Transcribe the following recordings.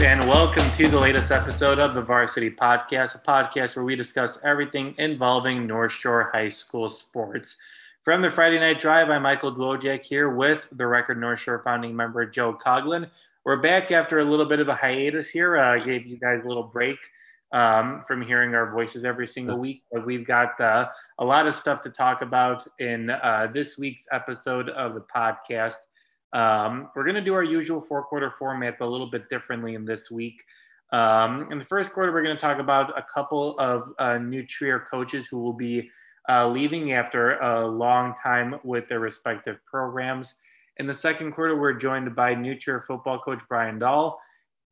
and welcome to the latest episode of the Varsity Podcast, a podcast where we discuss everything involving North Shore High School sports. From the Friday Night Drive, I'm Michael Dwojak here with the Record North Shore founding member Joe Coughlin. We're back after a little bit of a hiatus here. I uh, gave you guys a little break um, from hearing our voices every single week, but we've got uh, a lot of stuff to talk about in uh, this week's episode of the podcast. Um, we're going to do our usual four quarter format, but a little bit differently in this week. Um, in the first quarter, we're going to talk about a couple of uh, new Trier coaches who will be uh, leaving after a long time with their respective programs. In the second quarter, we're joined by new Trier football coach Brian Dahl.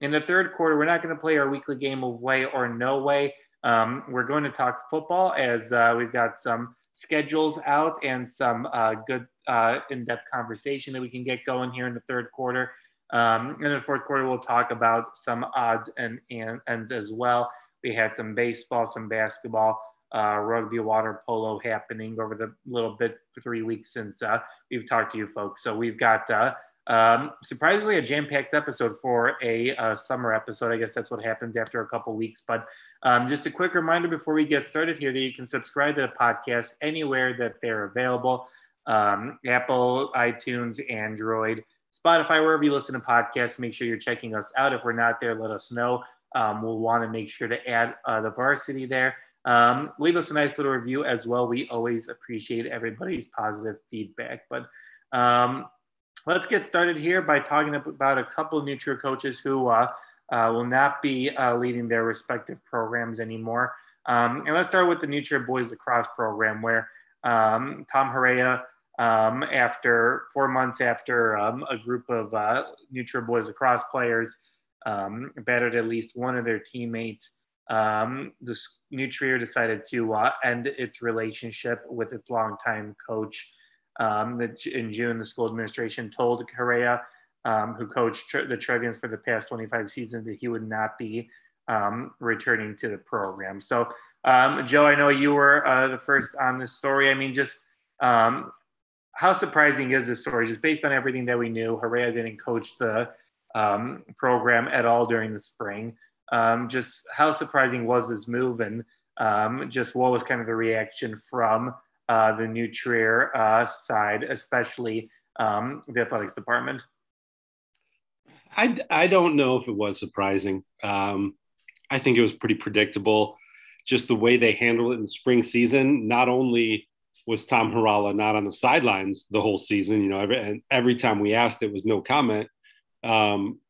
In the third quarter, we're not going to play our weekly game of way or no way. Um, we're going to talk football as uh, we've got some schedules out and some uh, good uh, in-depth conversation that we can get going here in the third quarter. Um, in the fourth quarter, we'll talk about some odds and, and ends as well. We had some baseball, some basketball, uh, rugby, water polo happening over the little bit three weeks since uh, we've talked to you folks. So we've got uh, um, surprisingly, a jam-packed episode for a uh, summer episode. I guess that's what happens after a couple weeks. But um, just a quick reminder before we get started here that you can subscribe to the podcast anywhere that they're available: um, Apple, iTunes, Android, Spotify, wherever you listen to podcasts. Make sure you're checking us out. If we're not there, let us know. Um, we'll want to make sure to add uh, the varsity there. Um, leave us a nice little review as well. We always appreciate everybody's positive feedback. But um, let's get started here by talking about a couple of new Trier coaches who uh, uh, will not be uh, leading their respective programs anymore. Um, and let's start with the New Trier Boys Lacrosse program, where um, Tom Haraya, um, after four months after um, a group of uh, Trier Boys Lacrosse players um, battered at least one of their teammates, um, the New Trier decided to uh, end its relationship with its longtime coach, um, that in June, the school administration told Correa, um, who coached the Trevians for the past 25 seasons, that he would not be um, returning to the program. So, um, Joe, I know you were uh, the first on this story. I mean, just um, how surprising is this story? Just based on everything that we knew, Correa didn't coach the um, program at all during the spring. just how surprising was this move, and just what was kind of the reaction from uh, the New Trier uh, side, especially um, the athletics department? I, I don't know if it was surprising. Um, I think it was pretty predictable. Just the way they handled it in the spring season. Not only was Tom Harala not on the sidelines the whole season, you know, every, and every time we asked, it was no comment. Um,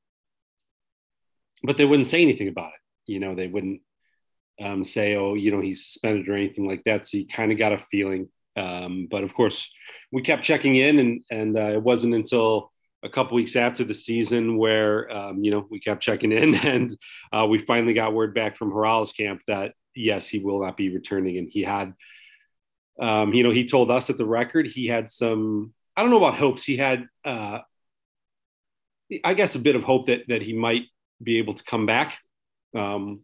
but they wouldn't say anything about it. You know, they wouldn't um, say, oh, you know, he's suspended or anything like that. So you kind of got a feeling. Um, but of course, we kept checking in, and and uh, it wasn't until a couple weeks after the season where um, you know we kept checking in, and uh, we finally got word back from Harala's camp that yes, he will not be returning, and he had. Um, you know, he told us at the record he had some. I don't know about hopes. He had, uh, I guess, a bit of hope that that he might be able to come back. Um,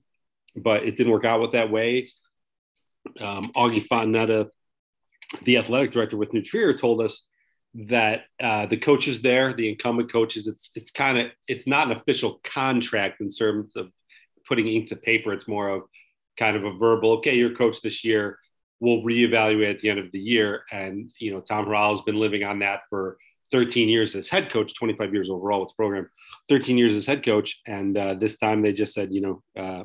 but it didn't work out with that way. Um, Augie Fontanetta, the athletic director with New Trier, told us that uh, the coaches there, the incumbent coaches, it's it's kind of it's not an official contract in terms of putting ink to paper. It's more of kind of a verbal. Okay, you're coach this year. We'll reevaluate at the end of the year. And you know, Tom Harala has been living on that for 13 years as head coach, 25 years overall with the program, 13 years as head coach. And uh, this time they just said, you know, uh,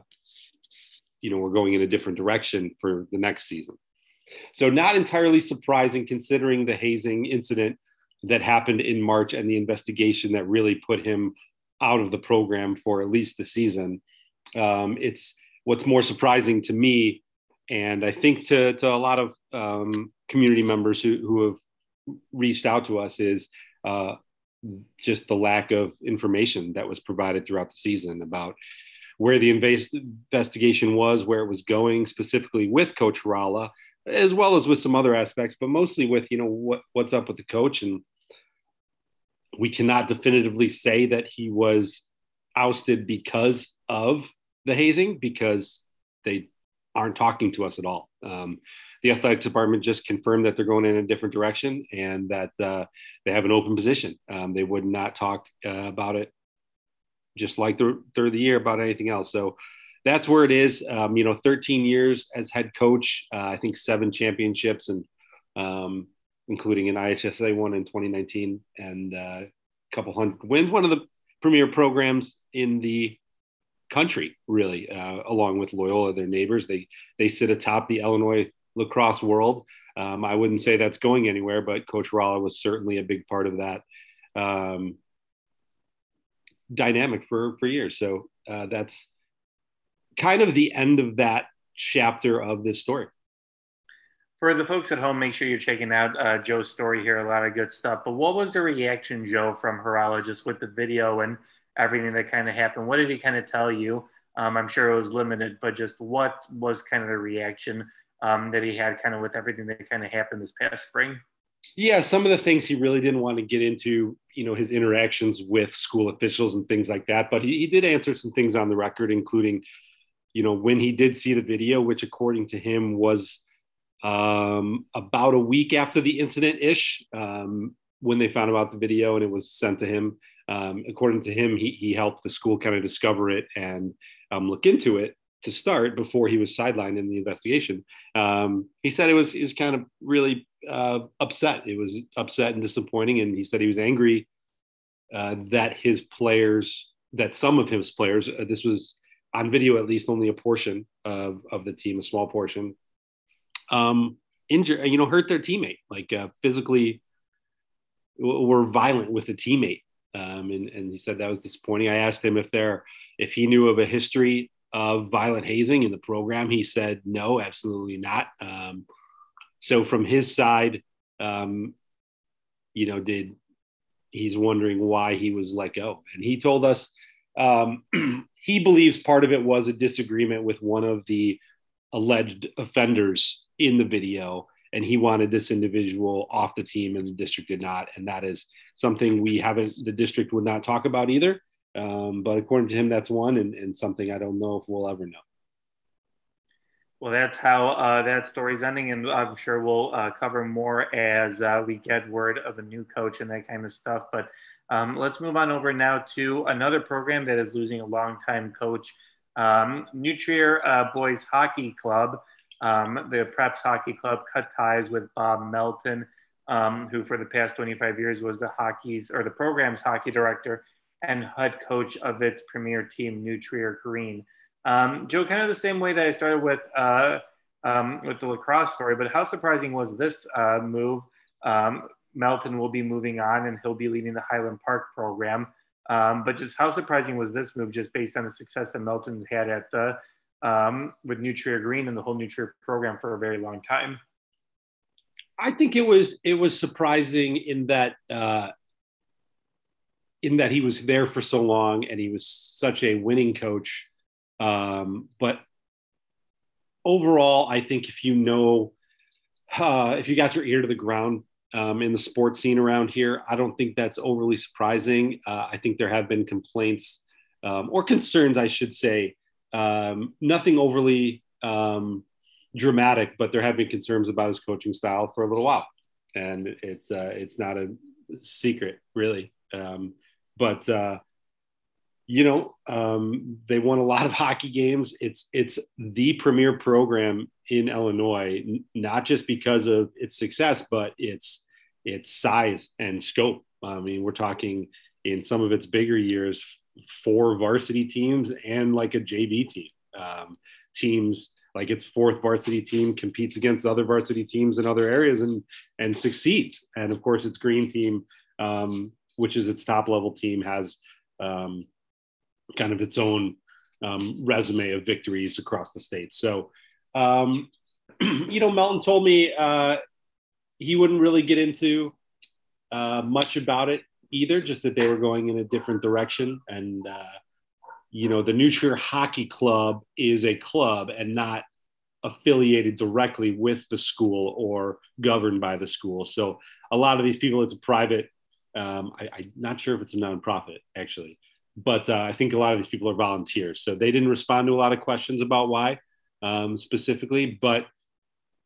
you know we're going in a different direction for the next season. So not entirely surprising considering the hazing incident that happened in March and the investigation that really put him out of the program for at least the season. Um, it's what's more surprising to me, and I think to, to a lot of um, community members who, who have reached out to us is uh, just the lack of information that was provided throughout the season about where the investigation was, where it was going, specifically with Coach Harala, as well as with some other aspects, but mostly with you know what what's up with the coach. And we cannot definitively say that he was ousted because of the hazing, because they aren't talking to us at all. Um, the athletics department just confirmed that they're going in a different direction and that uh, they have an open position. Um, they would not talk uh, about it just like the third of the year about anything else. So that's where it is. Um, you know, 13 years as head coach, uh, I think seven championships and um, including an IHSA one in 2019 and uh, a couple hundred wins, one of the premier programs in the country, really, uh, along with Loyola, their neighbors. They they sit atop the Illinois lacrosse world. Um, I wouldn't say that's going anywhere, but Coach Ralla was certainly a big part of that um, dynamic for for years. So uh, that's kind of the end of that chapter of this story. For the folks at home, make sure you're checking out uh, Joe's story here. A lot of good stuff. But what was the reaction, Joe, from Horologist with the video and everything that kind of happened? What did he kind of tell you? Um, I'm sure it was limited, but just what was kind of the reaction um, that he had kind of with everything that kind of happened this past spring? Yeah, some of the things he really didn't want to get into, you know, his interactions with school officials and things like that. But he, he did answer some things on the record, including, you know, when he did see the video, which according to him was um, about a week after the incident ish, um, when they found about the video and it was sent to him. Um, according to him, he, he helped the school kind of discover it and um, look into it to start before he was sidelined in the investigation. Um, he said it was he was kind of really uh, upset. It was upset and disappointing, and he said he was angry uh, that his players, that some of his players, uh, this was on video at least only a portion of of the team, a small portion, um, you know hurt their teammate, like uh, physically were violent with a teammate. Um, and, and he said that was disappointing. I asked him if there, if he knew of a history of violent hazing in the program? He said, no, absolutely not. Um, so from his side, um, you know, did he's wondering why he was let go. And he told us um, he believes part of it was a disagreement with one of the alleged offenders in the video. And he wanted this individual off the team, and the district did not. And that is something we haven't, the district would not talk about either. Um, but according to him, that's one and, and something I don't know if we'll ever know. Well, that's how uh, that story's ending, and I'm sure we'll uh, cover more as uh, we get word of a new coach and that kind of stuff. But um, let's move on over now to another program that is losing a longtime coach, um, New Trier uh, Boys Hockey Club. Um, the Preps Hockey Club cut ties with Bob Melton, um, who for the past 25 years was the hockey's or the program's hockey director and head coach of its premier team, New Trier Green. Um, Joe, kind of the same way that I started with uh, um, with the lacrosse story, but how surprising was this uh, move? Um, Melton will be moving on, and he'll be leading the Highland Park program. Um, but just how surprising was this move, just based on the success that Melton had at the um, with New Trier Green and the whole New Trier program for a very long time? I think it was it was surprising in that uh, in that he was there for so long and he was such a winning coach. Um, but overall, I think if you know, uh, if you got your ear to the ground um, in the sports scene around here, I don't think that's overly surprising. Uh, I think there have been complaints um, or concerns, I should say. Um, nothing overly um, dramatic, but there have been concerns about his coaching style for a little while, and it's uh, it's not a secret, really. Um, but uh, you know um, they won a lot of hockey games. It's it's the premier program in Illinois, n- not just because of its success, but its its size and scope. I mean, we're talking in some of its bigger years, four varsity teams and like a JV team. Um, teams like its fourth varsity team competes against other varsity teams in other areas and and succeeds. And of course, its green team um, which is its top level team, has um, kind of its own um, resume of victories across the state. So, um, you know, Melton told me uh, he wouldn't really get into uh, much about it either, just that they were going in a different direction. And, uh, you know, the New Trier Hockey Club is a club and not affiliated directly with the school or governed by the school. So a lot of these people, it's a private um, I, am not sure if it's a nonprofit actually, but uh, I think a lot of these people are volunteers. So they didn't respond to a lot of questions about why um, specifically, but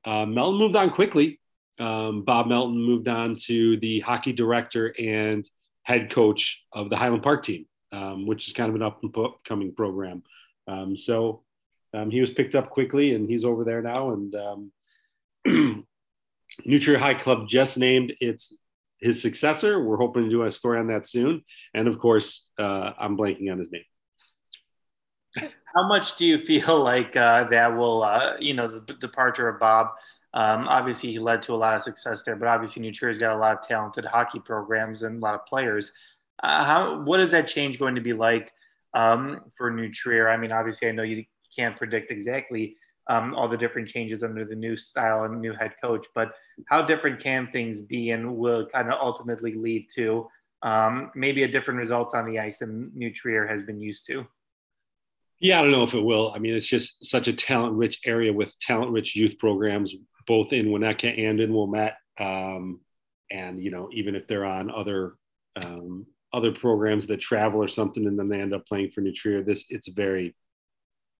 uh, moved on quickly. Um, Bob Melton moved on to the hockey director and head coach of the Highland Park team. um, which is kind of an up and coming program. Um, so um, he was picked up quickly, and he's over there now. And um, New High Club just named its his successor. We're hoping to do a story on that soon. And of course, uh, I'm blanking on his name. How much do you feel like uh, that will, uh, you know, the departure of Bob? Um, obviously, he led to a lot of success there, but obviously, New Trier's got a lot of talented hockey programs and a lot of players. Uh, how what is that change going to be like um, for New Trier? I mean, obviously, I know you can't predict exactly um, all the different changes under the new style and new head coach, but how different can things be, and will kind of ultimately lead to um, maybe a different results on the ice than New Trier has been used to? Yeah, I don't know if it will. I mean, it's just such a talent rich area with talent rich youth programs, both in Winnetka and in Wilmette. Um, and, you know, even if they're on other, um, other programs that travel or something, and then they end up playing for New Trier, this it's very,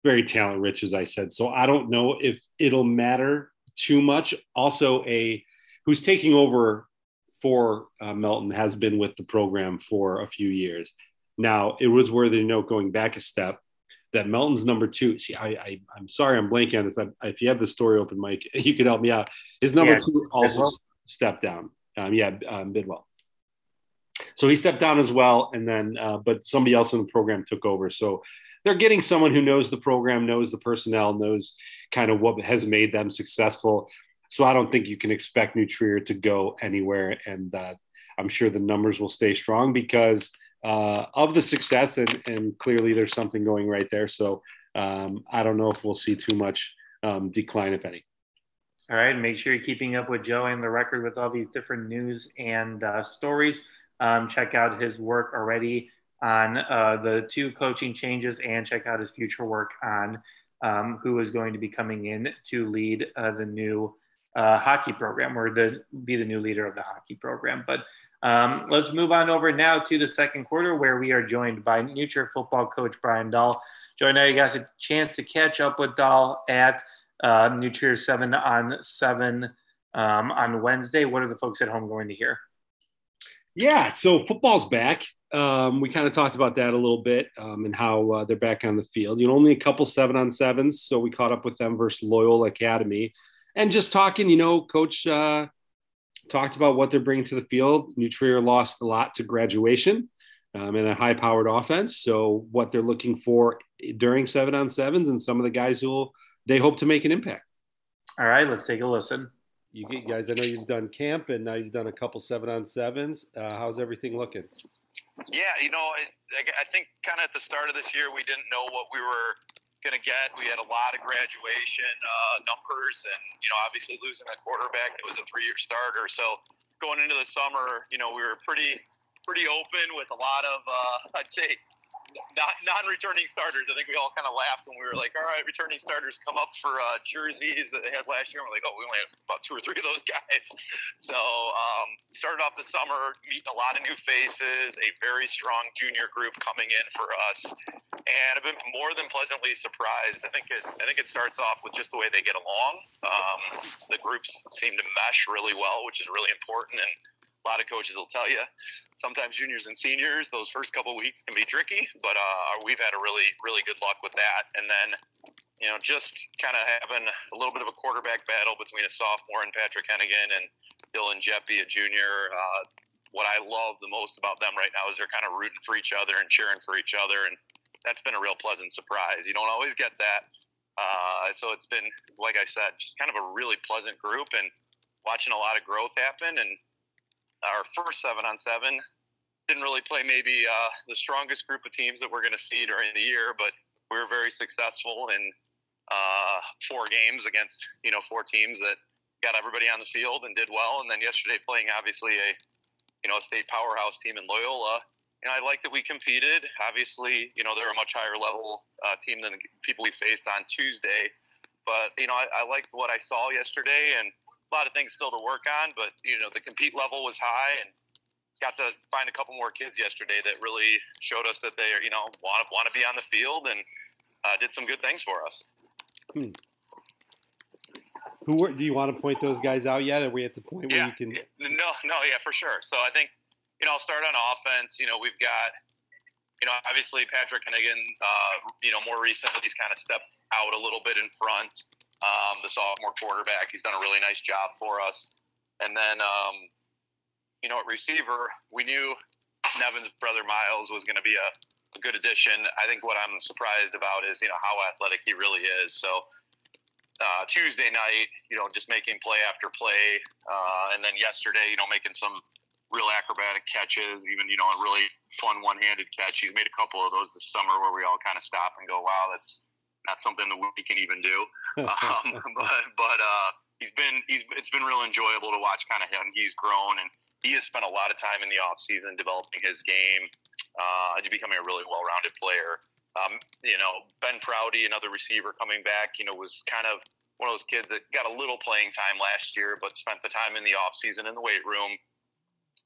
very talent rich, as I said. So I don't know if it'll matter too much. Also, a who's taking over for uh, Melton has been with the program for a few years. Now, it was worthy to note going back a step that Melton's number two. See, I, I am sorry, I'm blanking on this. I, if you have the story open, Mike, you could help me out. His number yeah, two also Bidwell. stepped down. Um, yeah, um, Bidwell. So he stepped down as well, and then uh, but somebody else in the program took over. So they're getting someone who knows the program, knows the personnel, knows kind of what has made them successful. So I don't think you can expect New Trier to go anywhere, and uh, I'm sure the numbers will stay strong because uh, of the success, and, and clearly there's something going right there. So um, I don't know if we'll see too much um, decline, if any. All right. Make sure you're keeping up with Joe and the record with all these different news and uh, stories. Um, check out his work already on uh, the two coaching changes and check out his future work on um, who is going to be coming in to lead uh, the new uh, hockey program or the be the new leader of the hockey program. But um, let's move on over now to the second quarter where we are joined by New football coach Brian Dahl. Joe, now you got a chance to catch up with Dahl at uh, New 7 on 7 um, on Wednesday. What are the folks at home going to hear? Yeah, so football's back. Um, we kind of talked about that a little bit um, and how uh, they're back on the field. You know, only a couple seven on sevens, so we caught up with them versus Loyola Academy, and just talking. You know, Coach uh, talked about what they're bringing to the field. New Trier lost a lot to graduation um, and a high powered offense. So, what they're looking for during seven on sevens and some of the guys who will, they hope to make an impact. All right, let's take a listen. You guys, I know you've done camp and now you've done a couple seven on sevens. Uh, how's everything looking? Yeah, you know, I, I think kind of at the start of this year, we didn't know what we were going to get. We had a lot of graduation uh, numbers, and you know, obviously losing a quarterback that was a three-year starter. So going into the summer, you know, we were pretty pretty open with a lot of uh, I'd say not non-returning starters. I think we all kind of laughed when we were like, "All right, returning starters come up for uh, jerseys that they had last year." And we're like, "Oh, we only have about two or three of those guys." So um, started off the summer meeting a lot of new faces, a very strong junior group coming in for us, and I've been more than pleasantly surprised. I think it I think it starts off with just the way they get along. Um, the groups seem to mesh really well, which is really important and a lot of coaches will tell you sometimes juniors and seniors those first couple weeks can be tricky but uh, we've had a really really good luck with that. And then you know just kind of having a little bit of a quarterback battle between a sophomore and patrick hennigan and dylan jeppy a junior uh, what i love the most about them right now is they're kind of rooting for each other and cheering for each other and that's been a real pleasant surprise. You don't always get that uh, so it's been like i said just kind of a really pleasant group and watching a lot of growth happen and our first seven on seven didn't really play maybe uh, the strongest group of teams that we're going to see during the year, but we were very successful in uh, four games against you know four teams that got everybody on the field and did well. And then yesterday playing obviously a you know a state powerhouse team in Loyola. You know, I like that we competed. Obviously, you know they're a much higher level uh, team than the people we faced on Tuesday. But you know, I, I liked what I saw yesterday, and a lot of things still to work on, but you know the compete level was high, and got to find a couple more kids yesterday that really showed us that they you know want to want to be on the field and uh, did some good things for us. Hmm. Who were, do you want to point those guys out yet? Are we at the point where yeah. you can? No, no, yeah, for sure. So I think you know I'll start on offense. You know we've got you know, obviously Patrick Hennigan, uh, you know, more recently he's kind of stepped out a little bit in front. Um, the sophomore quarterback, he's done a really nice job for us. And then, um, you know, at receiver, we knew Nevin's brother Miles was going to be a, a good addition. I think what I'm surprised about is, you know, how athletic he really is. So, uh, Tuesday night, you know, just making play after play, uh, and then yesterday, you know, making some real acrobatic catches, even you know a really fun one-handed catch. He's made a couple of those this summer where we all kind of stop and go, "Wow, that's not something that we can even do." um, but but uh, he's been he's it's been real enjoyable to watch kind of him. He's grown and he has spent a lot of time in the off season developing his game uh, and becoming a really well-rounded player. Um, you know, Ben Prouty, another receiver coming back, you know, was kind of one of those kids that got a little playing time last year, but spent the time in the off season in the weight room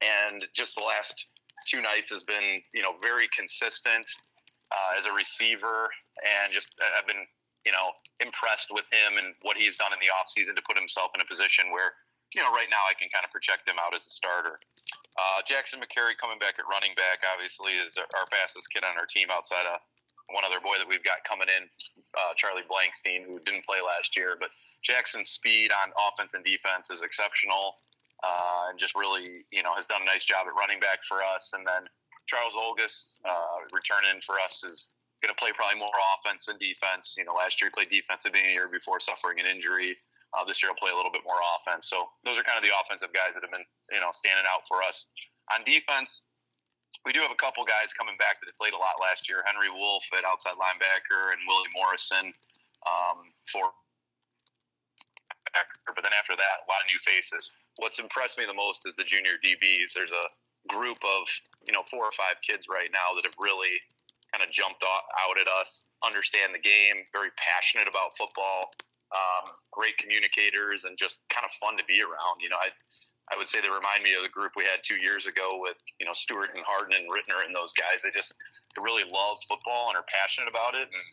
and just the last two nights has been you know very consistent uh, as a receiver, and just uh, I've been you know impressed with him and what he's done in the offseason to put himself in a position where you know right now I can kind of project him out as a starter. Uh, Jackson McCary coming back at running back obviously is our fastest kid on our team outside of one other boy that we've got coming in, uh, Charlie Blankstein, who didn't play last year. But Jackson's speed on offense and defense is exceptional uh, and just really, you know, has done a nice job at running back for us. And then Charles Olgus uh, returning for us is going to play probably more offense than defense. You know, last year he played beginning the year before suffering an injury. Uh, this year he'll play a little bit more offense. So those are kind of the offensive guys that have been, you know, standing out for us. On defense, we do have a couple guys coming back that played a lot last year. Henry Wolf at outside linebacker and Willie Morrison um, for but then after that, a lot of new faces what's impressed me the most is the junior DBs. There's a group of you know four or five kids right now that have really kind of jumped out at us, understand the game, very passionate about football, um, great communicators, and just kind of fun to be around. You know, I I would say they remind me of the group we had two years ago with you know Stewart and Harden and Rittner and those guys. They just they really love football and are passionate about it, and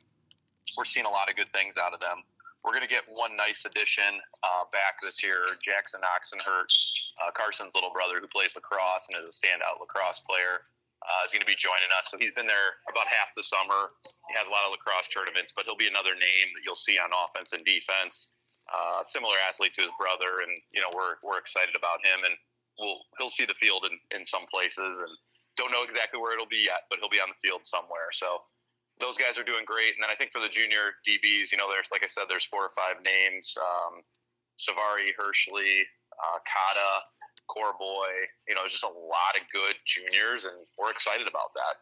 we're seeing a lot of good things out of them. We're going to get one nice addition uh, back this year. Jackson Oxenhurt, uh, Carson's little brother, who plays lacrosse and is a standout lacrosse player, uh, is going to be joining us. So he's been there about half the summer. He has a lot of lacrosse tournaments, but he'll be another name that you'll see on offense and defense. Uh, similar athlete to his brother, and you know we're we're excited about him, and we'll he'll see the field in in some places, and don't know exactly where it'll be yet, but he'll be on the field somewhere. So those guys are doing great. And then I think for the junior DBs, you know, there's like I said, there's four or five names: um, Savari, Hershey, uh, Kata, Corboy. You know, just a lot of good juniors, and we're excited about that.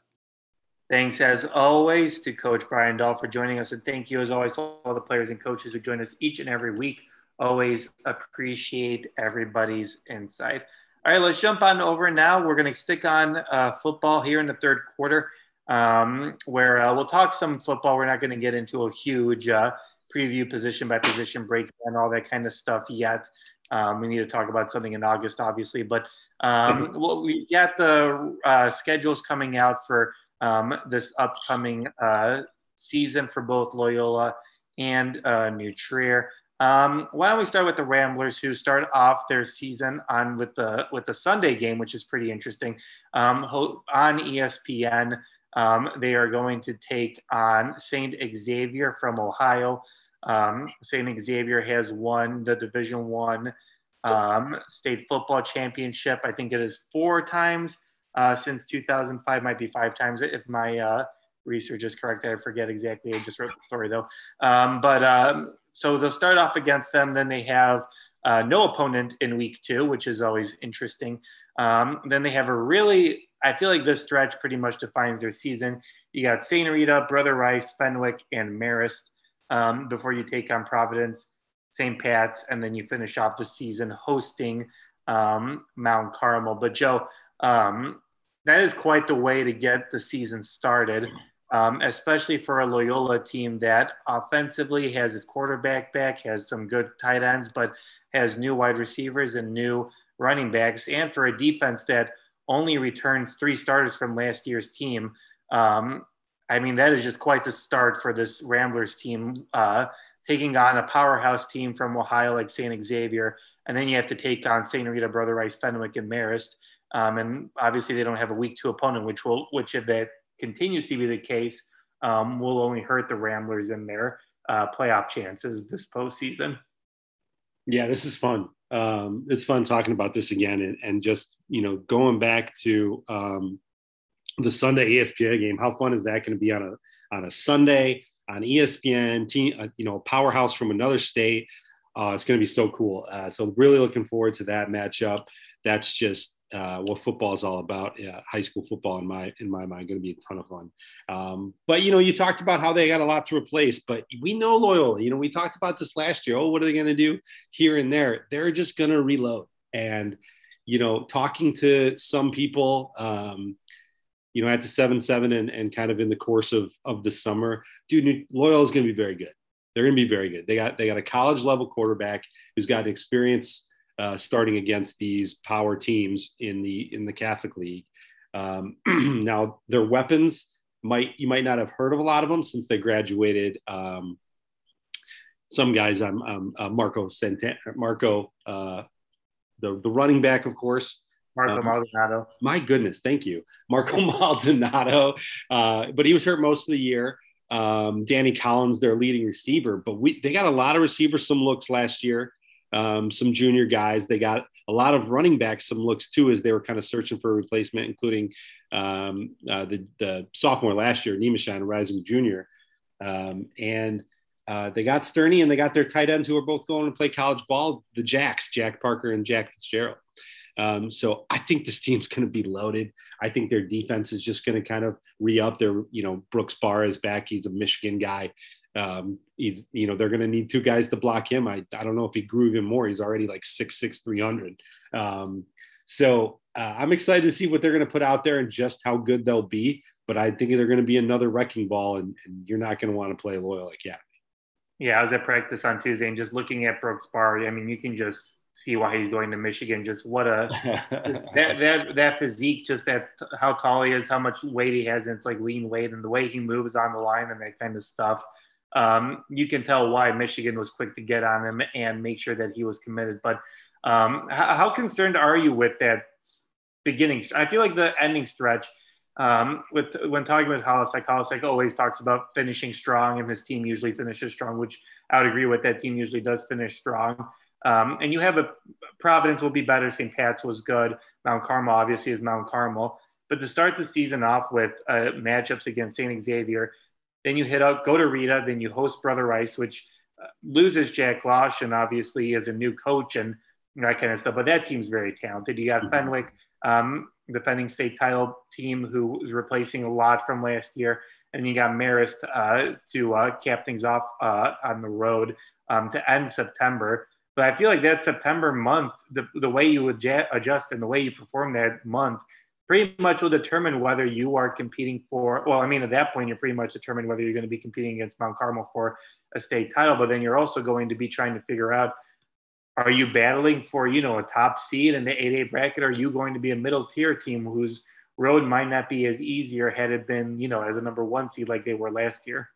Thanks as always to Coach Brian Dahl for joining us, and thank you as always to all the players and coaches who join us each and every week. Always appreciate everybody's insight. All right, let's jump on over now. We're going to stick on uh, football here in the third quarter um, where uh, we'll talk some football. We're not going to get into a huge uh, preview position by position breakdown, all that kind of stuff yet. Um, we need to talk about something in August, obviously, but um, mm-hmm. well, we got the uh, schedules coming out for um, this upcoming uh, season for both Loyola and uh, New Trier. Um, why don't we start with the Ramblers, who start off their season on with the with the Sunday game, which is pretty interesting, um, on ESPN. Um, they are going to take on St. Xavier from Ohio. Um, St. Xavier has won the Division One um, state football championship. I think it is four times uh, since 2005, might be five times if my uh, research is correct. I forget exactly. I just wrote the story though. Um, but um, so they'll start off against them. Then they have uh, no opponent in week two, which is always interesting. Um, then they have a really I feel like this stretch pretty much defines their season. You got St. Rita, Brother Rice, Fenwick, and Marist um, before you take on Providence, St. Pat's, and then you finish off the season hosting um, Mount Carmel. But Joe, um, that is quite the way to get the season started, um, especially for a Loyola team that offensively has its quarterback back, has some good tight ends, but has new wide receivers and new running backs, and for a defense that – only returns three starters from last year's team. Um, I mean, that is just quite the start for this Ramblers team, uh, taking on a powerhouse team from Ohio like St. Xavier. And then you have to take on St. Rita, Brother Rice, Fenwick, and Marist. Um, and obviously, they don't have a week two opponent, which will which they continues to be the case, um, will only hurt the Ramblers in their uh, playoff chances this postseason. Yeah, this is fun. Um, it's fun talking about this again and, and just you know going back to um, the Sunday ESPN game. How fun is that going to be on a on a Sunday on ESPN? Team, uh, you know, powerhouse from another state. Uh, it's going to be so cool. Uh, so really looking forward to that matchup. That's just uh, what football is all about. Yeah, high school football in my in my mind going to be a ton of fun. Um, but you know, you talked about how they got a lot to replace, but we know Loyola. You know, we talked about this last year. Oh, what are they going to do here and there? They're just going to reload. And you know, talking to some people, um, you know, at the seven seven and and kind of in the course of of the summer, dude, Loyola is going to be very good. They're going to be very good. They got they got a college level quarterback who's got experience uh, starting against these power teams in the in the Catholic League. Um, now their weapons might you might not have heard of a lot of them since they graduated. Um, some guys, I'm um, uh, Marco Santana, Marco, uh, the the running back, of course. Marco um, Maldonado. My goodness, thank you, Marco Maldonado. Uh, but he was hurt most of the year. Um, Danny Collins, their leading receiver, but we they got a lot of receivers some looks last year um, some junior guys. They got a lot of running backs some looks too as they were kind of searching for a replacement, including um, uh, the, the, sophomore last year, Nemeshan, rising junior. Um, and uh, they got Stearney and they got their tight ends who are both going to play college ball, the Jacks, Jack Parker and Jack Fitzgerald. Um, so I think this team's going to be loaded. I think their defense is just going to kind of re up. Their, you know, Brooks Bahr is back. He's a Michigan guy. Um, he's, you know, they're going to need two guys to block him. I, I don't know if he grew even more. He's already like six, six, 300. Um, so uh, I'm excited to see what they're going to put out there and just how good they'll be. But I think they're going to be another wrecking ball, and, and you're not going to want to play Loyola Academy. Yeah, I was at practice on Tuesday and just looking at Brooks Bahr. I mean, you can just see why he's going to Michigan. Just what a that that that physique, just that how tall he is, how much weight he has, and it's like lean weight, and the way he moves on the line and that kind of stuff um, you can tell why Michigan was quick to get on him and make sure that he was committed. But um, how, how, concerned are you with that beginning? I feel like the ending stretch. Um, with when talking with Hollis, like Hollis like always talks about finishing strong, and his team usually finishes strong, which I would agree with. That team usually does finish strong. Um, and you have a Providence will be better. St. Pat's was good. Mount Carmel obviously is Mount Carmel. But to start the season off with uh, matchups against St. Xavier, then you hit out, go to Rita, then you host Brother Rice, which uh, loses Jack Lausch and obviously is a new coach and that kind of stuff. But that team's very talented. You got mm-hmm. Fenwick, um, defending state title team, who is replacing a lot from last year. And you got Marist uh, to uh, cap things off uh, on the road um, to end September. But I feel like that September month, the, the way you adjust and the way you perform that month – pretty much will determine whether you are competing for, well, I mean, at that point, you're pretty much determined whether you're going to be competing against Mount Carmel for a state title, but then you're also going to be trying to figure out are you battling for, you know, a top seed in the 8A bracket? Are you going to be a middle tier team whose road might not be as easier had it been, you know, as a number one seed like they were last year?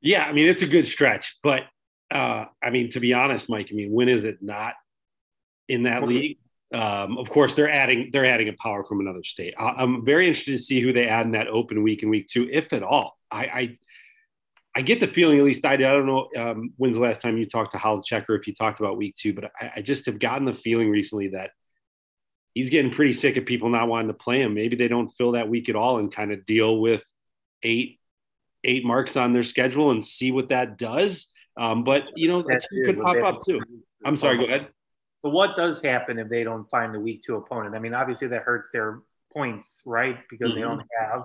Yeah, I mean, it's a good stretch, but uh, I mean, to be honest, Mike, I mean, when is it not in that league? Um, of course, they're adding they're adding a power from another state. I, am very interested to see who they add in that open week in week two, if at all. I I, I get the feeling, at least I, I don't know um, when's the last time you talked to Holecek if you talked about week two, but I, I just have gotten the feeling recently that he's getting pretty sick of people not wanting to play him. Maybe they don't fill that week at all and kind of deal with eight eight marks on their schedule and see what that does. Um, but you know, that could pop up too. I'm sorry. Go ahead. So what does happen if they don't find a week two opponent? I mean, obviously that hurts their points, right? Because mm-hmm. they don't have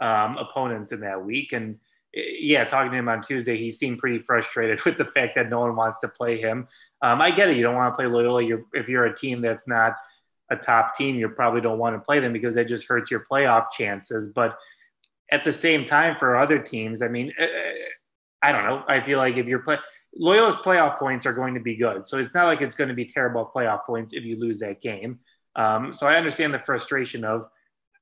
um, opponents in that week. And eh, yeah, talking to him on Tuesday, he seemed pretty frustrated with the fact that no one wants to play him. Um, I get it. You don't want to play Loyola. You're, if you're a team that's not a top team, you probably don't want to play them because that just hurts your playoff chances. But at the same time, for other teams, I mean, uh, I don't know. I feel like if you're playing, Loyola's playoff points are going to be good. So it's not like it's going to be terrible playoff points if you lose that game. Um, so I understand the frustration of,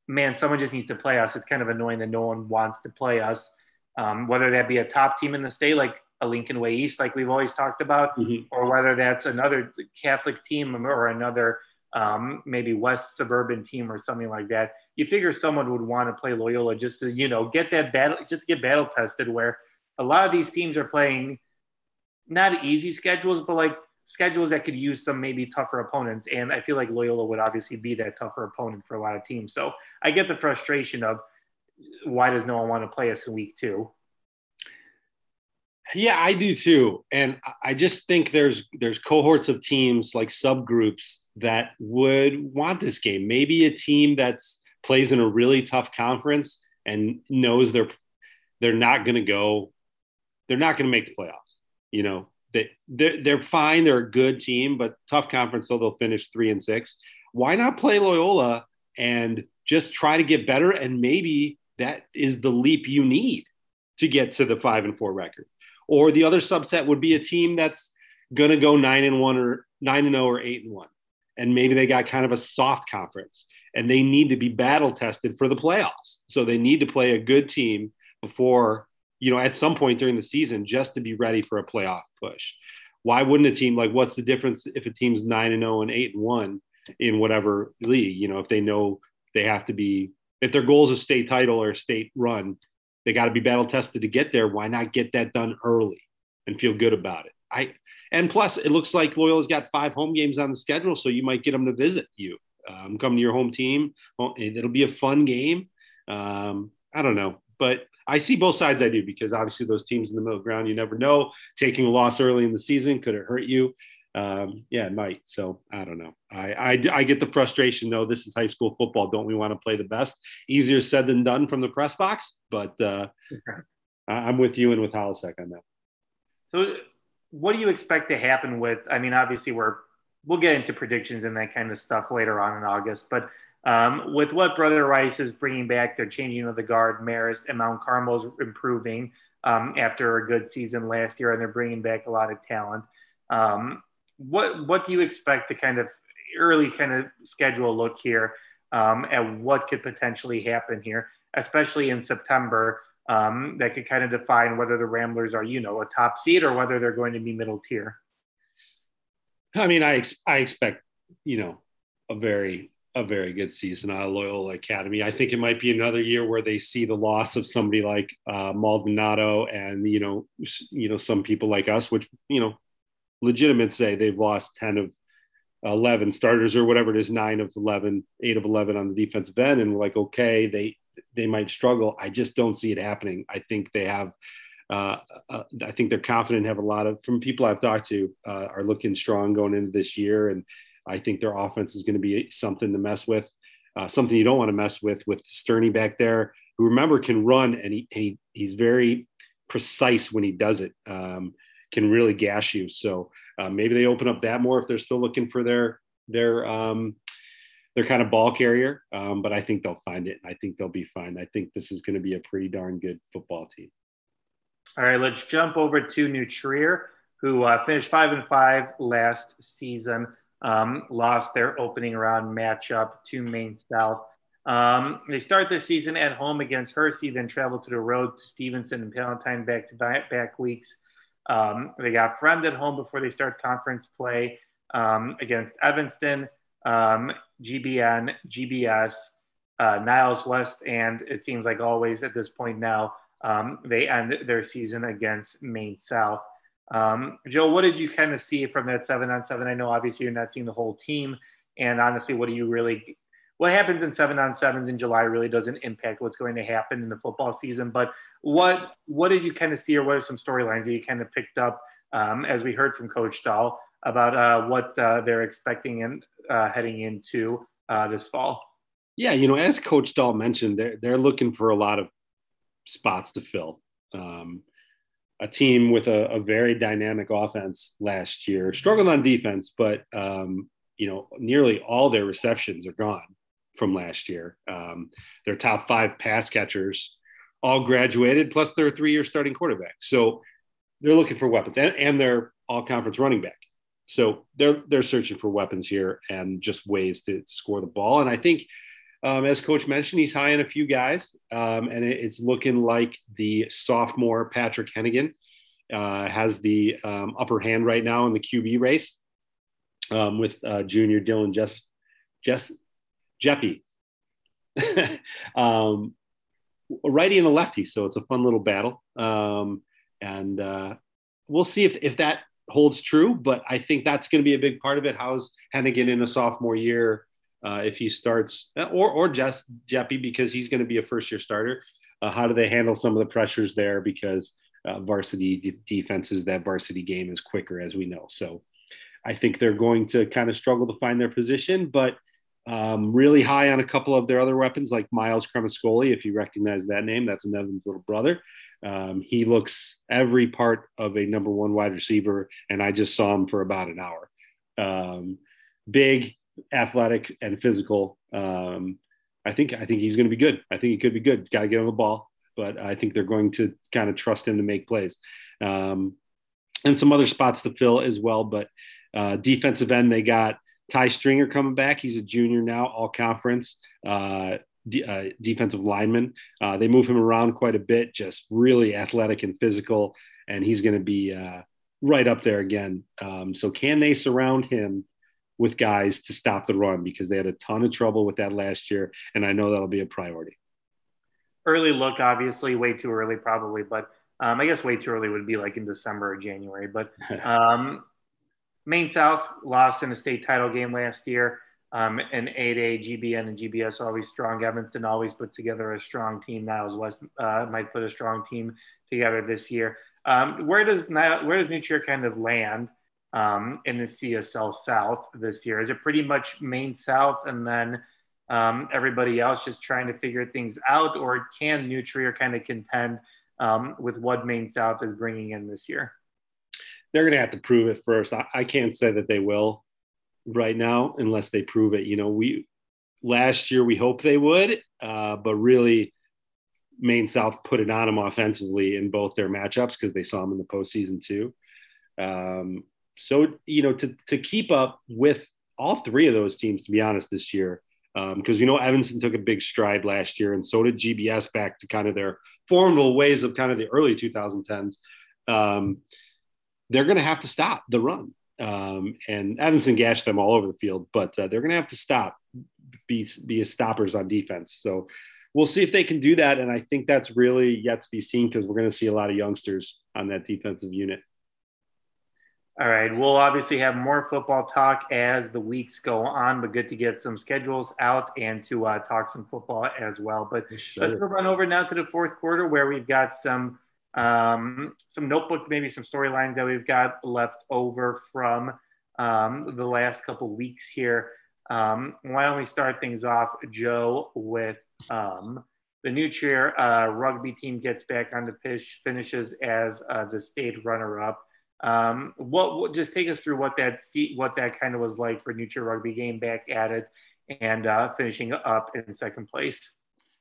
man, someone just needs to play us. It's kind of annoying that no one wants to play us, um, whether that be a top team in the state like a Lincoln Way East, like we've always talked about, mm-hmm. or whether that's another Catholic team or another um, maybe West suburban team or something like that. You figure someone would want to play Loyola just to, you know, get that battle, just get battle tested where a lot of these teams are playing not easy schedules, but like schedules that could use some maybe tougher opponents. And I feel like Loyola would obviously be that tougher opponent for a lot of teams. So I get the frustration of why does no one want to play us in week two? Yeah, I do too. And I just think there's there's cohorts of teams like subgroups that would want this game. Maybe a team that's plays in a really tough conference and knows they're they're not going to go they're not going to make the playoffs. You know, they they're, they're fine, they're a good team, but tough conference so they'll finish 3 and 6. Why not play Loyola and just try to get better and maybe that is the leap you need to get to the 5 and 4 record. Or the other subset would be a team that's going to go nine and one or nine and zero oh or eight and one, and maybe they got kind of a soft conference, and they need to be battle tested for the playoffs. So they need to play a good team before you know at some point during the season just to be ready for a playoff push. Why wouldn't a team like what's the difference if a team's nine and zero and eight and one in whatever league? You know, if they know they have to be if their goal is a state title or a state run, they got to be battle tested to get there. Why not get that done early and feel good about it? I and plus, it looks like Loyola's got five home games on the schedule, so you might get them to visit you, um, come to your home team. It'll be a fun game. Um, I don't know, but I see both sides. I do because obviously those teams in the middle ground, you never know. Taking a loss early in the season could it hurt you? um, yeah, it might. So I don't know. I, I, I get the frustration though. This is high school football. Don't we want to play the best? Easier said than done from the press box, but uh, I'm with you and with Holecek on that. So, what do you expect to happen with? I mean, obviously, we're we'll get into predictions and that kind of stuff later on in August, but um, with what Brother Rice is bringing back, they're changing of the guard. Marist and Mount Carmel's improving um, after a good season last year, and they're bringing back a lot of talent. Um, what what do you expect to kind of early kind of schedule look here um, and what could potentially happen here, especially in September? Um, that could kind of define whether the Ramblers are, you know, a top seed or whether they're going to be middle tier. I mean, I ex- I expect you know a very a very good season out of Loyola Academy. I think it might be another year where they see the loss of somebody like uh, Maldonado and you know you know some people like us, which you know legitimate say they've lost 10 of 11 starters or whatever it is, nine of 11, eight of 11 on the defensive end. And we're like, okay, they, they might struggle. I just don't see it happening. I think they have, uh, uh, I think they're confident, have a lot of, from people I've talked to, uh, are looking strong going into this year. And I think their offense is going to be something to mess with, uh, something you don't want to mess with, with Stearney back there, who remember can run and he, he he's very precise when he does it. Um, can really gash you. So uh, maybe they open up that more if they're still looking for their their um, their kind of ball carrier. Um, but I think they'll find it. I think they'll be fine. I think this is going to be a pretty darn good football team. All right, let's jump over to New who uh, finished five and five last season. Um, lost their opening round matchup to Maine South. Um, they start the season at home against Hersey, then travel to the road to Stevenson and Palatine back to back weeks. Um, they got Fremd at home before they start conference play um, against Evanston, um, GBN, GBS, uh, Niles West, and it seems like always at this point now, um, they end their season against Maine South. Um, Joe, what did you kind of see from that seven on seven? I know obviously you're not seeing the whole team, and honestly, what do you really what happens in seven on sevens in July really doesn't impact what's going to happen in the football season. But what what did you kind of see, or what are some storylines that you kind of picked up um, as we heard from Coach Dahl about uh, what uh, they're expecting and uh, heading into uh, this fall? Yeah, you know, as Coach Dahl mentioned, they're they're looking for a lot of spots to fill. Um, a team with a, a, very dynamic offense last year struggled on defense, but um, you know, nearly all their receptions are gone from last year. Um, their top five pass catchers all graduated, plus their three year starting quarterback. So they're looking for weapons and, and their all conference running back. So they're they're searching for weapons here and just ways to score the ball. And I think, um, as Coach mentioned, he's high in a few guys, um, and it, it's looking like the sophomore Patrick Hennigan uh, has the um, upper hand right now in the QB race um, with uh, junior Dylan Jess Jess Jeppy. um, a righty and a lefty, so it's a fun little battle. Um, and uh, we'll see if if that holds true. But I think that's going to be a big part of it. How's Hennigan in a sophomore year? Uh, if he starts, or or Jess Jeppy because he's going to be a first year starter. Uh, how do they handle some of the pressures there? Because uh, varsity d- defenses, that varsity game is quicker, as we know. So I think they're going to kind of struggle to find their position, but um, really high on a couple of their other weapons, like Miles Cremascoli, if you recognize that name. That's Nevin's little brother. Um, he looks every part of a number one wide receiver, and I just saw him for about an hour. Um, big, athletic, and physical. Um, I think I think he's going to be good. I think he could be good. Got to get him the ball, but I think they're going to kind of trust him to make plays, um, and some other spots to fill as well. But uh, defensive end, they got Ty Stringer coming back. He's a junior now, all conference. Uh, uh, defensive lineman. Uh, they move him around quite a bit, just really athletic and physical, and he's going to be uh, right up there again. Um, so, can they surround him with guys to stop the run? Because they had a ton of trouble with that last year, and I know that'll be a priority. Early look, obviously, way too early, probably, but um, I guess way too early would be like in December or January. But um, Maine South lost in a state title game last year. Um, and 8A, GBN, and GBS always strong. Evanston always puts together a strong team. Niles West uh, might put a strong team together this year. Um, where does where does New Trier kind of land um, in the CSL South this year? Is it pretty much Maine South and then um, everybody else just trying to figure things out, or can New Trier kind of contend um, with what Maine South is bringing in this year? They're going to have to prove it first. I, I can't say that they will right now unless they prove it. You know, we last year we hoped they would, uh, but really, Maine South put it on them offensively in both their matchups because they saw them in the postseason too. Um, so you know, to to keep up with all three of those teams, to be honest, this year, because um, you know Evanston took a big stride last year, and so did GBS back to kind of their formidable ways of kind of the early 2010s. Um, they're going to have to stop the run. Um, and Evanston gashed them all over the field, but uh, they're going to have to stop, be be stoppers on defense. So we'll see if they can do that. And I think that's really yet to be seen because we're going to see a lot of youngsters on that defensive unit. All right. We'll obviously have more football talk as the weeks go on, but good to get some schedules out and to uh, talk some football as well. But sure. let's run over now to the fourth quarter where we've got some um, some notebook, maybe some storylines that we've got left over from um, the last couple weeks here. Um, why don't we start things off, Joe, with um, the New Trier uh, rugby team gets back on the pitch, finishes as uh, the state runner-up. Um, what, what, just take us through what that see, what that kind of was like for New rugby game back at it and uh, finishing up in second place.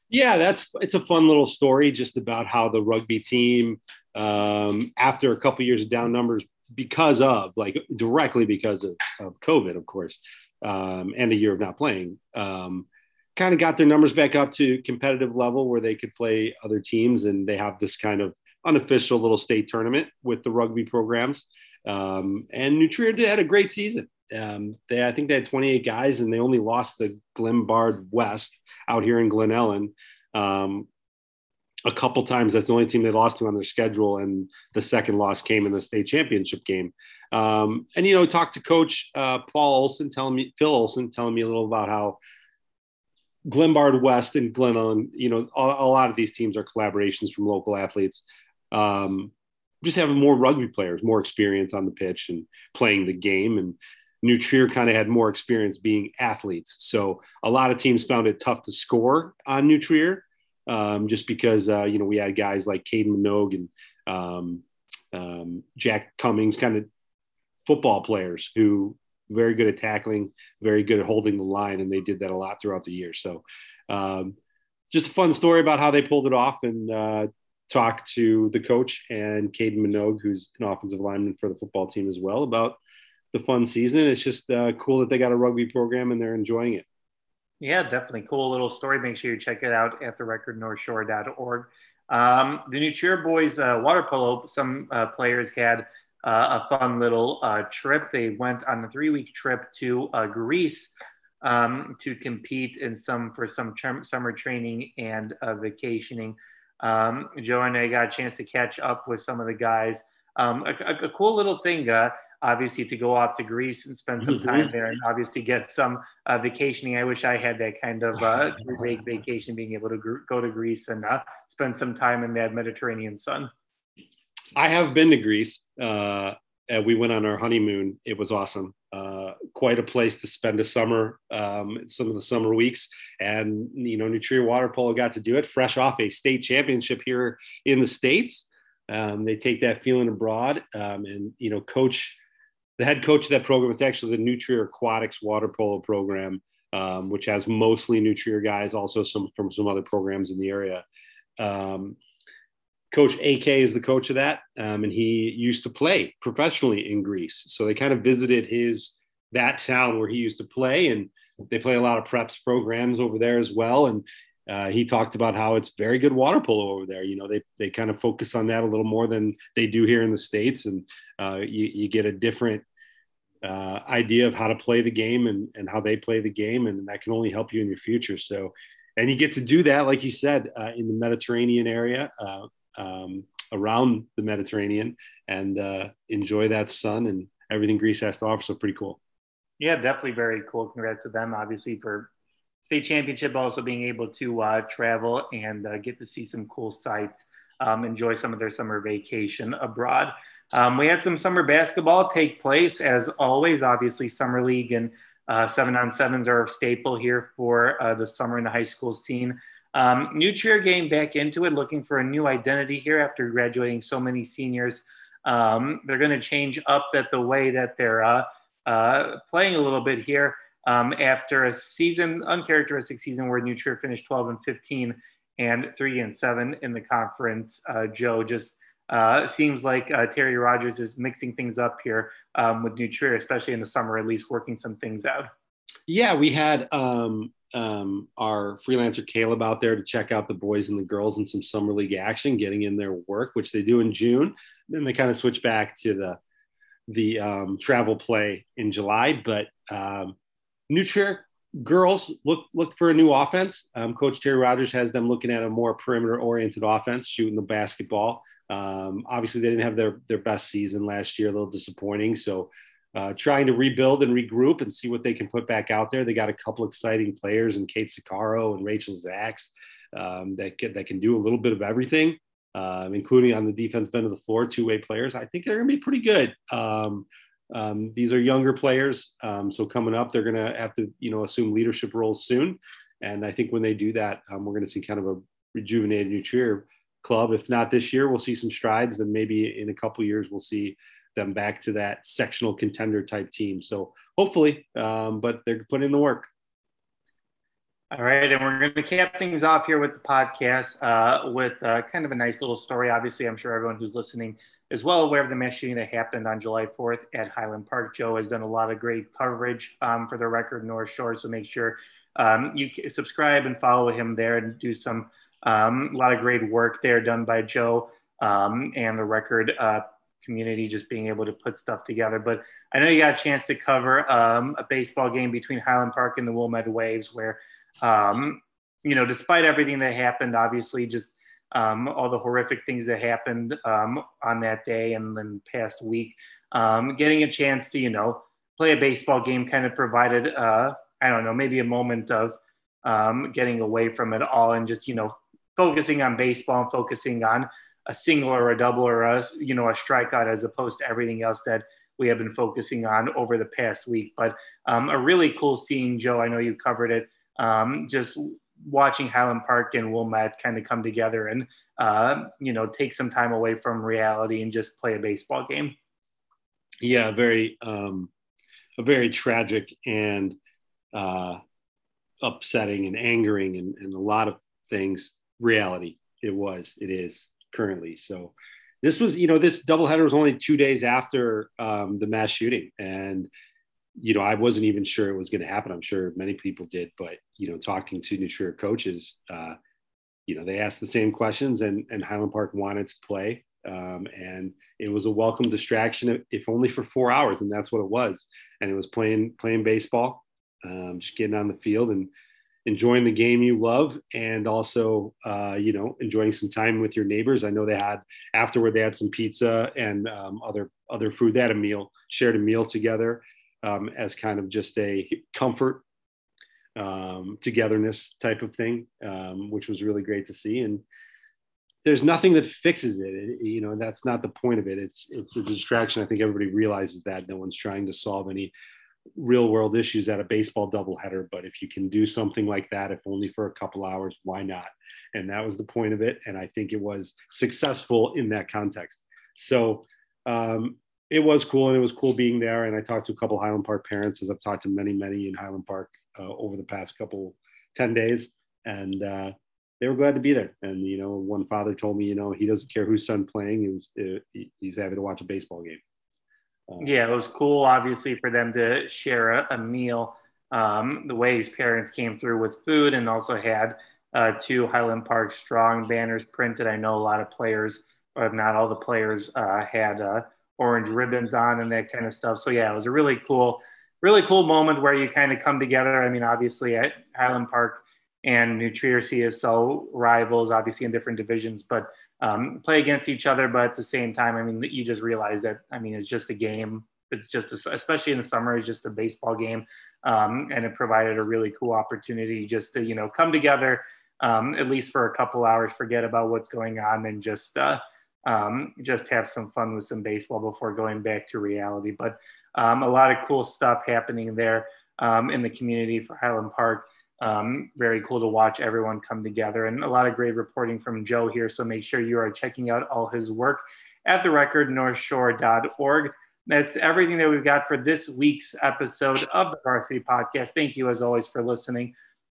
Yeah, that's it's a fun little story just about how the rugby team, um, after a couple years of down numbers, because of like directly because of, of COVID, of course, um, and a year of not playing, um, kind of got their numbers back up to competitive level where they could play other teams, and they have this kind of unofficial little state tournament with the rugby programs. Um, and New Trier had a great season. Um, they, I think they had 28 guys, and they only lost the Glenbard West out here in Glen Ellyn. Um, a couple times, that's the only team they lost to on their schedule, and the second loss came in the state championship game. Um, and you know, talked to Coach uh, Paul Olson, telling me Phil Olson, telling me a little about how Glenbard West and Glen Ellyn, you know, a, a lot of these teams are collaborations from local athletes. Um, just having more rugby players, more experience on the pitch and playing the game, and New Trier kind of had more experience being athletes. So a lot of teams found it tough to score on New Trier um, just because, uh, you know, we had guys like Caden Minogue and um, um, Jack Cummings, kind of football players who very good at tackling, very good at holding the line. And they did that a lot throughout the year. So um, just a fun story about how they pulled it off and uh, talked to the coach and Caden Minogue, who's an offensive lineman for the football team as well, about the fun season. It's just uh, cool that they got a rugby program and they're enjoying it. Yeah, definitely cool little story. Make sure you check it out at therecordnorthshore.org. Um, the New Trier boys uh, water polo. Some uh, players had uh, a fun little uh, trip. They went on a three-week trip to uh, Greece um, to compete in some for some summer training and vacationing. Um, Joe and I got a chance to catch up with some of the guys. Um, a, a, a, cool little thing, uh, obviously, to go off to Greece and spend some time mm-hmm. there, and obviously get some uh, vacationing. I wish I had that kind of uh, vacation, being able to gr- go to Greece and uh, spend some time in that Mediterranean sun. I have been to Greece. Uh, and we went on our honeymoon. It was awesome. Uh, quite a place to spend a summer, um, some of the summer weeks. And, you know, New Water Polo got to do it fresh off a state championship here in the States. Um, they take that feeling abroad. Um, and, you know, coach, the head coach of that program, it's actually the New Aquatics Water Polo program, um, which has mostly New guys, also some from some other programs in the area. Um, Coach AK is the coach of that, um, and he used to play professionally in Greece. So they kind of visited his that town where he used to play, and they play a lot of preps programs over there as well. And uh, he talked about how it's very good water polo over there. You know, they they kind of focus on that a little more than they do here in the states, and uh, you, you get a different uh, idea of how to play the game and, and how they play the game, and that can only help you in your future. So, and you get to do that, like you said, uh, in the Mediterranean area. Um, around the Mediterranean and uh, enjoy that sun and everything Greece has to offer. So pretty cool. Yeah, definitely very cool. Congrats to them, obviously, for state championship, also being able to uh, travel and uh, get to see some cool sights, um, enjoy some of their summer vacation abroad. Um, we had some summer basketball take place, as always. Obviously, summer league and uh, seven on sevens are a staple here for uh, the summer in the high school scene. Um, New Trier getting back into it, looking for a new identity here after graduating so many seniors. Um, they're going to change up that the way that they're uh, uh, playing a little bit here um, after a season, uncharacteristic season where New Trier finished 12 and 15 and three and seven in the conference. Uh, Joe just uh, seems like uh, Terry Rogers is mixing things up here um, with New Trier, especially in the summer, at least working some things out. Yeah, we had um, um, our freelancer Caleb out there to check out the boys and the girls in some summer league action, getting in their work, which they do in June. Then they kind of switch back to the the um, travel play in July. But um, New Trier girls look looked for a new offense. Um, Coach Terry Rogers has them looking at a more perimeter oriented offense, shooting the basketball. Um, obviously, they didn't have their their best season last year, a little disappointing. So uh, trying to rebuild and regroup and see what they can put back out there. They got a couple exciting players in Kate Sicaro and Rachel Zaks um, that can, that can do a little bit of everything, um, including on the defense end of the floor, two way players. I think they're going to be pretty good. Um, um, these are younger players, um, so coming up, they're going to have to you know assume leadership roles soon. And I think when they do that, um, we're going to see kind of a rejuvenated New Trier club. If not this year, we'll see some strides. Then maybe in a couple years, we'll see them back to that sectional contender type team. So hopefully, um, but they're putting in the work. All right, and we're going to cap things off here with the podcast uh, with uh, kind of a nice little story. Obviously, I'm sure everyone who's listening is well aware of the mass shooting that happened on July 4th at Highland Park. Joe has done a lot of great coverage um, for the record North Shore, so make sure um, you subscribe and follow him there and do some um, a lot of great work there done by Joe um, and the record uh, community just being able to put stuff together. But I know you got a chance to cover um, a baseball game between Highland Park and the Wilmette Waves, where um, you know, despite everything that happened, obviously just um, all the horrific things that happened um, on that day and then past week, um, getting a chance to you know play a baseball game kind of provided uh, I don't know maybe a moment of um, getting away from it all and just you know focusing on baseball and focusing on a single or a double or a you know a strikeout as opposed to everything else that we have been focusing on over the past week. But um, a really cool scene, Joe. I know you covered it. Um, just watching Highland Park and Wilmette kind of come together and uh, you know take some time away from reality and just play a baseball game. Yeah, very um, a very tragic and uh, upsetting and angering and, and a lot of things. Reality, it was, it is currently. So this was, you know, this doubleheader was only two days after um, the mass shooting, and you know, I wasn't even sure it was going to happen. I'm sure many people did, but you know, talking to New Trier coaches, uh, you know, they asked the same questions, and and Highland Park wanted to play, um, and it was a welcome distraction, if only for four hours, and that's what it was. And it was playing playing baseball. um, just getting on the field and enjoying the game you love and also uh, you know enjoying some time with your neighbors. I know they had afterward they had some pizza and um, other other food. They had a meal shared a meal together um, as kind of just a comfort um, togetherness type of thing um, which was really great to see. And there's nothing that fixes it. it. you know that's not the point of it. It's it's a distraction. I think everybody realizes that. No one's trying to solve any real world issues at a baseball doubleheader. But if you can do something like that, if only for a couple hours, why not? And that was the point of it. And I think it was successful in that context. So um, it was cool. And it was cool being there. And I talked to a couple Highland Park parents, as I've talked to many, many in Highland Park uh, over the past couple 10 days. And uh, they were glad to be there. And, you know, one father told me, you know, he doesn't care whose son playing. He was, uh, he's happy to watch a baseball game. Um, yeah, it was cool, obviously, for them to share a, a meal. Um, the way his parents came through with food and also had uh, two Highland Park strong banners printed. I know a lot of players, or if not all the players, uh, had uh, orange ribbons on and that kind of stuff. So yeah, it was a really cool, really cool moment where you kind of come together. I mean, obviously at Highland Park and New Trier CSL rivals, obviously in different divisions, but um, play against each other, but at the same time, I mean, you just realize that, I mean, it's just a game. It's just, a, especially in the summer, it's just a baseball game. Um, and it provided a really cool opportunity just to, you know, come together, um, at least for a couple hours, forget about what's going on and just, uh, um, just have some fun with some baseball before going back to reality. But um, a lot of cool stuff happening there um, in the community for Highland Park. Um, very cool to watch everyone come together and a lot of great reporting from Joe here. So make sure you are checking out all his work at the record northshore.org. That's everything that we've got for this week's episode of the Varsity Podcast. Thank you, as always, for listening.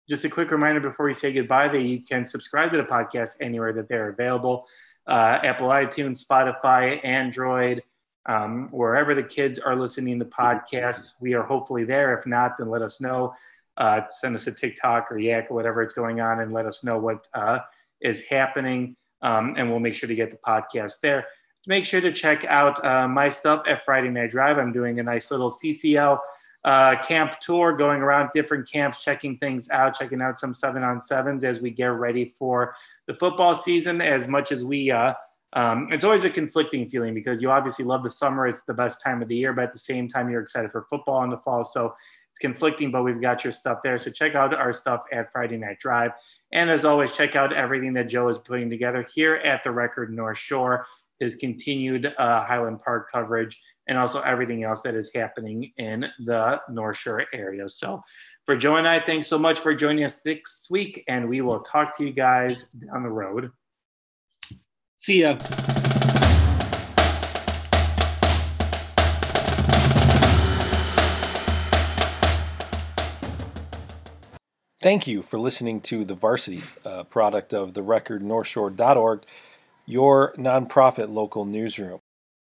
Just a quick reminder before we say goodbye that you can subscribe to the podcast anywhere that they're available uh, Apple, iTunes, Spotify, Android, um, wherever the kids are listening to podcasts. We are hopefully there. If not, then let us know uh, send us a TikTok or Yak or whatever it's going on and let us know what uh, is happening. Um, and we'll make sure to get the podcast there. Make sure to check out uh, my stuff at Friday Night Drive. I'm doing a nice little CCL uh, camp tour, going around different camps, checking things out, checking out some seven on sevens as we get ready for the football season. As much as we, uh, um, it's always a conflicting feeling because you obviously love the summer; it's the best time of the year, but at the same time, you're excited for football in the fall. So conflicting, but we've got your stuff there. So check out our stuff at Friday Night Drive. And as always, check out everything that Joe is putting together here at the Record North Shore, his continued uh, Highland Park coverage, and also everything else that is happening in the North Shore area. So for Joe and I, thanks so much for joining us this week, and we will talk to you guys down the road. See ya. Thank you for listening to The Varsity, uh, product of the record northshore.org, your nonprofit local newsroom.